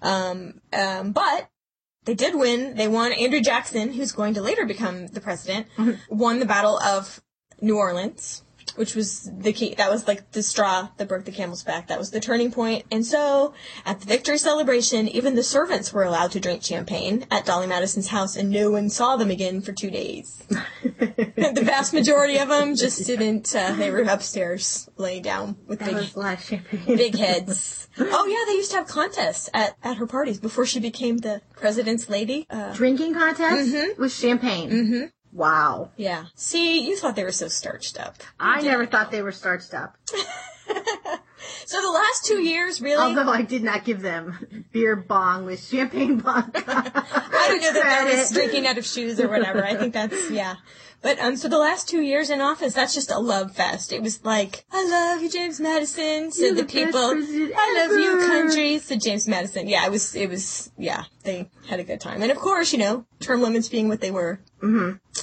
[SPEAKER 2] Um, um, but they did win. They won. Andrew Jackson, who's going to later become the president, won the Battle of New Orleans, which was the key. That was like the straw that broke the camel's back. That was the turning point. And so, at the victory celebration, even the servants were allowed to drink champagne at Dolley Madison's house, and no one saw them again for two days. the vast majority of them just didn't. Uh, they were upstairs, laying down with
[SPEAKER 1] That
[SPEAKER 2] big
[SPEAKER 1] was a lot of champagne.
[SPEAKER 2] big heads. Oh yeah, they used to have contests at, at her parties before she became the president's lady. Uh,
[SPEAKER 1] Drinking contest with champagne. Mm-hmm. Wow.
[SPEAKER 2] yeah. See, you thought they were so starched up.
[SPEAKER 1] I never thought they were starched up.
[SPEAKER 2] So the last two years, really,
[SPEAKER 1] Although I did not give them beer bong with champagne bong.
[SPEAKER 2] I don't know that that was drinking out of shoes or whatever. I think that's yeah. But um, so the last two years in office, that's just a love fest. It was like, I love you, James Madison. Said
[SPEAKER 1] You're
[SPEAKER 2] the
[SPEAKER 1] the
[SPEAKER 2] people, I love you, country. Said James Madison. Yeah, it was, it was, yeah. They had a good time, and of course, you know, term limits being what they were.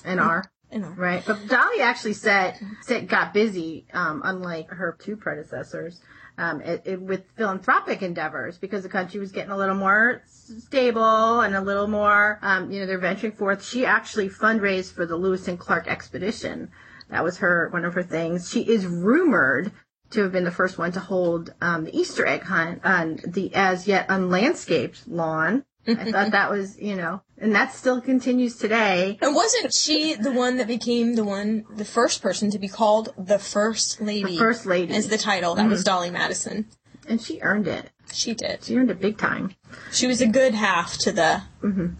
[SPEAKER 1] and are.
[SPEAKER 2] You know.
[SPEAKER 1] Right. But Dolley actually said, said got busy, um, unlike her two predecessors, um, it, it, with philanthropic endeavors because the country was getting a little more stable and a little more, um, you know, they're venturing forth. She actually fundraised for the Lewis and Clark expedition. That was her, one of her things. She is rumored to have been the first one to hold, um, the Easter egg hunt on the as yet unlandscaped lawn. I thought that was, you know, and that still continues today.
[SPEAKER 2] And wasn't she the one that became the one, the first person to be called the First Lady?
[SPEAKER 1] The First Lady.
[SPEAKER 2] As the title. That was Dolley Madison.
[SPEAKER 1] And she earned it.
[SPEAKER 2] She did.
[SPEAKER 1] She earned it big time.
[SPEAKER 2] She was a good half to the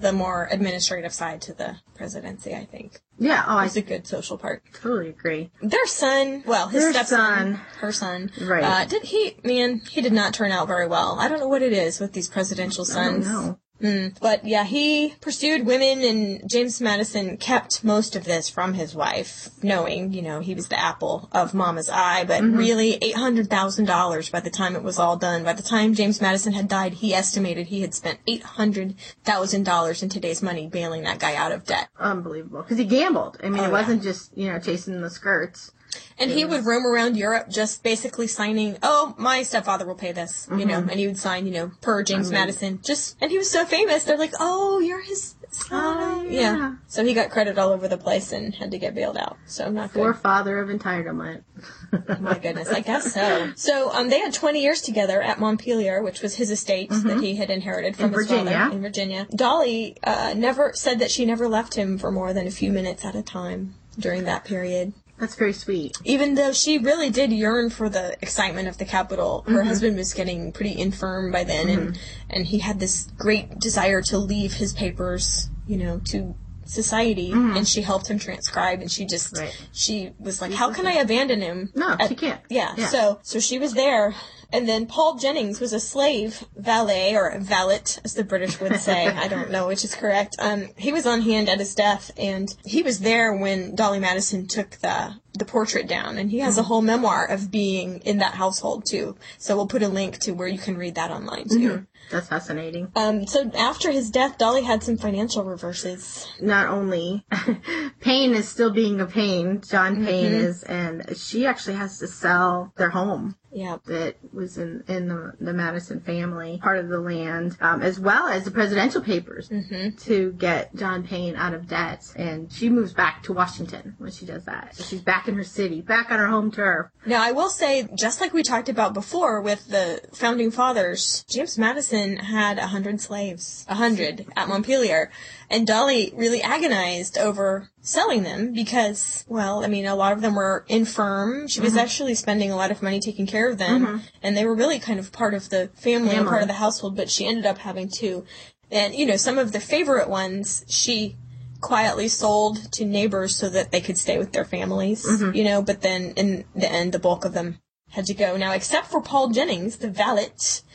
[SPEAKER 2] the more administrative side to the presidency, I think.
[SPEAKER 1] Yeah, oh, I
[SPEAKER 2] It's a good social part.
[SPEAKER 1] totally agree.
[SPEAKER 2] Their son, well, his
[SPEAKER 1] Their
[SPEAKER 2] stepson,
[SPEAKER 1] son.
[SPEAKER 2] her son,
[SPEAKER 1] Right.
[SPEAKER 2] Uh, did he? Man, he did not turn out very well. I don't know what it is with these presidential
[SPEAKER 1] I don't
[SPEAKER 2] sons.
[SPEAKER 1] know.
[SPEAKER 2] Mm. But yeah, he pursued women, and James Madison kept most of this from his wife, knowing, you know, he was the apple of Mama's eye. But
[SPEAKER 1] Mm-hmm.
[SPEAKER 2] really, eight hundred thousand dollars by the time it was all done. By the time James Madison had died, he estimated he had spent eight hundred thousand dollars in today's money bailing that guy out of debt.
[SPEAKER 1] Unbelievable. Because he gambled. I mean,
[SPEAKER 2] Oh,
[SPEAKER 1] it wasn't just, you know, chasing the skirts.
[SPEAKER 2] And he would roam around Europe just basically signing, oh, my stepfather will pay this, you know,
[SPEAKER 1] Mm-hmm.
[SPEAKER 2] and he would sign, you know, per James Madison. Just, and he was so famous, they're like, oh, you're his son.
[SPEAKER 1] Oh, yeah.
[SPEAKER 2] So he got credit all over the place and had to get bailed out. So I'm not good.
[SPEAKER 1] Forefather of entitlement.
[SPEAKER 2] My goodness, I guess so. So um, they had 20 years together at Montpelier, which was his estate that he had inherited from
[SPEAKER 1] Mm-hmm. In
[SPEAKER 2] his
[SPEAKER 1] Virginia.
[SPEAKER 2] father in Virginia. Dolley uh, never said that she never left him for more than a few minutes at a time during that period.
[SPEAKER 1] That's very sweet.
[SPEAKER 2] even though she really did yearn for the excitement of the capital, her mm-hmm. husband was getting pretty infirm by then, and mm-hmm. and he had this great desire to leave his papers, you know, to society, mm-hmm. and she helped him transcribe, and she just
[SPEAKER 1] Right.
[SPEAKER 2] she was like, "How can I abandon him?"
[SPEAKER 1] No,
[SPEAKER 2] At-
[SPEAKER 1] she can't.
[SPEAKER 2] Yeah,
[SPEAKER 1] Yeah.
[SPEAKER 2] so so she was there. And then Paul Jennings was a slave valet or valet, as the British would say. I don't know which is correct. Um, he was on hand at his death, and he was there when Dolley Madison took the the portrait down. And he has a whole memoir of being in that household too. So we'll put a link to where you can read that online too.
[SPEAKER 1] That's fascinating.
[SPEAKER 2] Um, so after his death, Dolley had some financial reverses.
[SPEAKER 1] Not only Payne is still being a pain, John Payne
[SPEAKER 2] Mm-hmm.
[SPEAKER 1] is, and she actually has to sell their home
[SPEAKER 2] Yeah.
[SPEAKER 1] that was in, in the, the Madison family, part of the land, um, as well as the presidential papers
[SPEAKER 2] Mm-hmm.
[SPEAKER 1] to get John Payne out of debt. And she moves back to Washington when she does that. So she's back in her city, back on her home turf.
[SPEAKER 2] Now, I will say, just like we talked about before with the founding fathers, James Madison had a hundred slaves, a hundred at mm-hmm. Montpelier, and Dolley really agonized over selling them because, well, I mean, a lot of them were infirm. She was mm-hmm. actually spending a lot of money taking care of them, mm-hmm. and they were really kind of part of the family and part of the household, but she ended up having to. And, you know, some of the favorite ones, she quietly sold to neighbors so that they could stay with their families, you know, but then in the end, the bulk of them had to go now, except for Paul Jennings, the valet,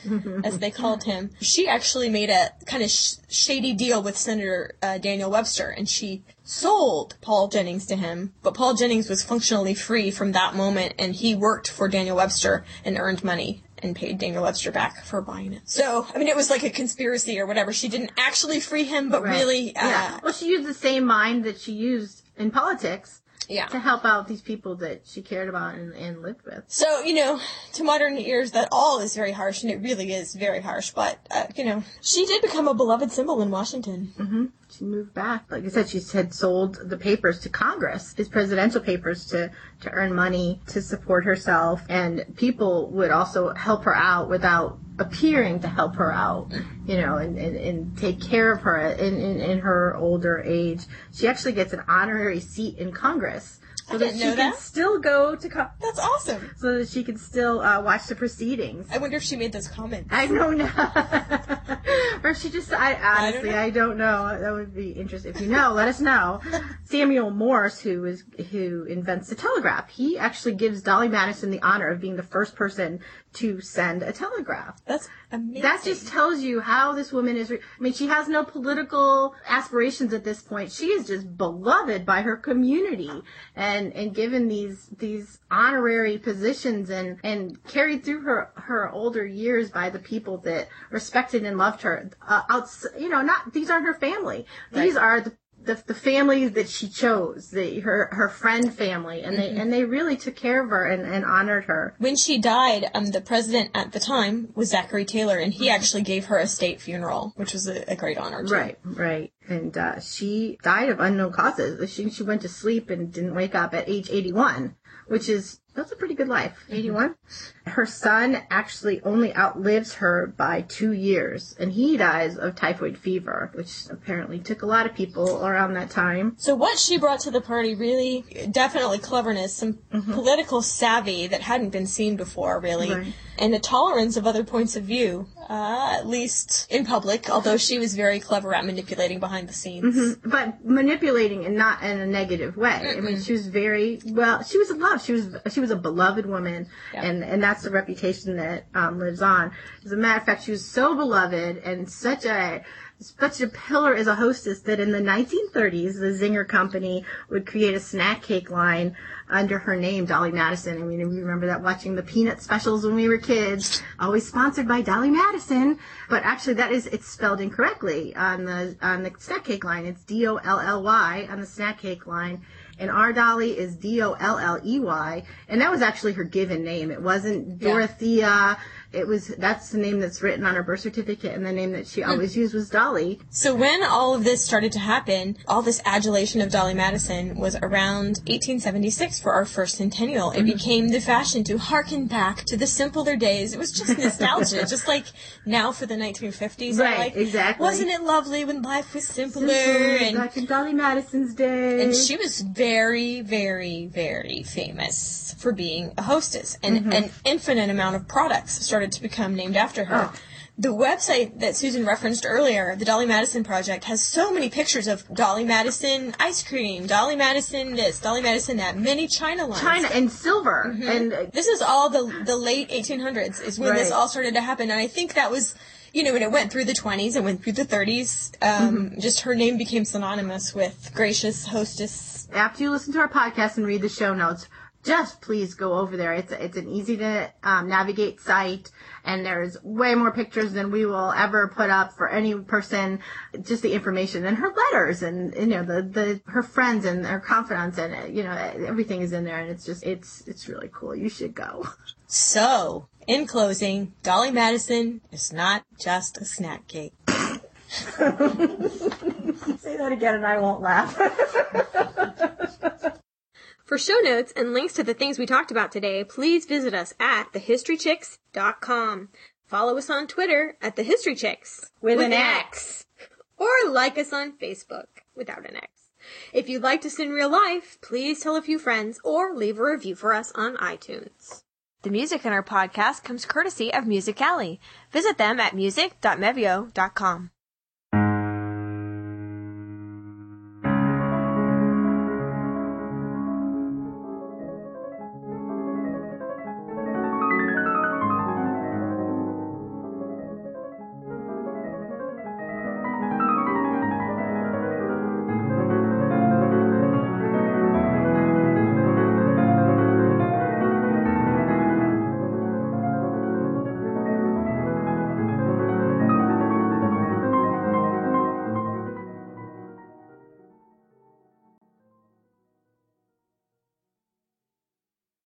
[SPEAKER 2] as they called him. She actually made a kind of sh- shady deal with Senator uh, Daniel Webster, and she sold Paul Jennings to him. But Paul Jennings was functionally free from that moment, and he worked for Daniel Webster and earned money and paid Daniel Webster back for buying it. So, I mean, it was like a conspiracy or whatever. She didn't actually free him, but
[SPEAKER 1] Right.
[SPEAKER 2] really, uh,
[SPEAKER 1] yeah. Well, she used the same mind that she used in politics
[SPEAKER 2] yeah.
[SPEAKER 1] to help out these people that she cared about and, and lived with.
[SPEAKER 2] So, you know, to modern ears, that all is very harsh, and it really is very harsh. But, uh, you know, she did become a beloved symbol in Washington.
[SPEAKER 1] She moved back. Like I said, she had sold the papers to Congress, his presidential papers, to, to earn money to support herself. And people would also help her out without appearing to help her out, you know, and, and, and take care of her in, in, in her older age. She actually gets an honorary seat in Congress. So that she
[SPEAKER 2] know
[SPEAKER 1] can still go to, co-
[SPEAKER 2] That's awesome.
[SPEAKER 1] so that she can still uh, watch the proceedings.
[SPEAKER 2] I wonder if she made those comments.
[SPEAKER 1] I don't know. or she just, I honestly,
[SPEAKER 2] know.
[SPEAKER 1] I don't know. That would be interesting. If you know, let us know. Samuel Morse, who is, who invents the telegraph, he actually gives Dolley Madison the honor of being the first person to send a telegraph.
[SPEAKER 2] That's amazing.
[SPEAKER 1] That just tells you how this woman is. Re- I mean, she has no political aspirations at this point. She is just beloved by her community, and and given these these honorary positions, and and carried through her her older years by the people that respected and loved her. Uh, outs, you know, not these aren't her family. These are the the, the family that she chose, the her her friend family, and they and they really took care of her and, and honored her.
[SPEAKER 2] When she died, um, the president at the time was Zachary Taylor, and he actually gave her a state funeral, which was a, a great honor. Too.
[SPEAKER 1] Right, right. And uh, she died of unknown causes. She she went to sleep and didn't wake up at age 81, which is that's a pretty good life. Mm-hmm. 81. Her son actually only outlives her by two years, and he dies of typhoid fever, which apparently took a lot of people around that time.
[SPEAKER 2] So what she brought to the party really, definitely cleverness, some mm-hmm. political savvy that hadn't been seen before, really,
[SPEAKER 1] Right.
[SPEAKER 2] and a tolerance of other points of view, uh, at least in public. Although she was very clever at manipulating behind the scenes. Mm-hmm.
[SPEAKER 1] but manipulating and not in a negative way. I mean, she was very well. She was loved. She was she was a beloved woman, and and that's the reputation that um, lives on. As a matter of fact, she was so beloved and such a such a pillar as a hostess that in the 1930s, the Zinger Company would create a snack cake line under her name, Dolly Madison. I mean, we remember that watching the peanut specials when we were kids, always sponsored by Dolly Madison. But actually, that is it's spelled incorrectly on the on the snack cake line. It's D O L L Y on the snack cake line. And our Dolley is D O L L E Y, and that was actually her given name. It wasn't Dorothea. It was that's the name that's written on her birth certificate, and the name that she hmm. always used was Dolley.
[SPEAKER 2] So when all of this started to happen, all this adulation of Dolley Madison was around 1876 for our first centennial. It mm-hmm. became the fashion to harken back to the simpler days. It was just nostalgia, just like now for the 1950s.
[SPEAKER 1] Right,
[SPEAKER 2] like,
[SPEAKER 1] exactly.
[SPEAKER 2] Wasn't it lovely when life was simpler? and
[SPEAKER 1] back in Dolley Madison's day.
[SPEAKER 2] and she was very, very, very very famous for being a hostess, and
[SPEAKER 1] Mm-hmm.
[SPEAKER 2] an infinite amount of products started to become named after her.
[SPEAKER 1] Oh.
[SPEAKER 2] The website that Susan referenced earlier, the Dolley Madison Project, has so many pictures of Dolly Madison ice cream, Dolly Madison this, Dolly Madison that, many China lines.
[SPEAKER 1] China and silver and uh,
[SPEAKER 2] This is all the the late 1800s is when this all started to happen, and I think that was. You know, when it went through the 20s, it went through the 30s. Um,
[SPEAKER 1] Mm-hmm.
[SPEAKER 2] Just her name became synonymous with gracious hostess
[SPEAKER 1] after you listen to our podcast and read the show notes, just please go over there. It's it's an easy to um, navigate site, and there's way more pictures than we will ever put up for any person. Just the information and her letters, and you know the the her friends and her confidants, and you know everything is in there, and it's just it's it's really cool. You should go.
[SPEAKER 2] So, in closing, Dolley Madison is not just a snack cake.
[SPEAKER 1] Say that again, and I won't laugh.
[SPEAKER 2] For show notes and links to the things we talked about today, please visit us at thehistorychicks.com. Follow us on Twitter at thehistorychicks
[SPEAKER 1] With an X.
[SPEAKER 2] Or like us on Facebook without an X. If you'd like us in real life, please tell a few friends or leave a review for us on iTunes. The music in our podcast comes courtesy of Music Alley. Visit them at music.mevio.com.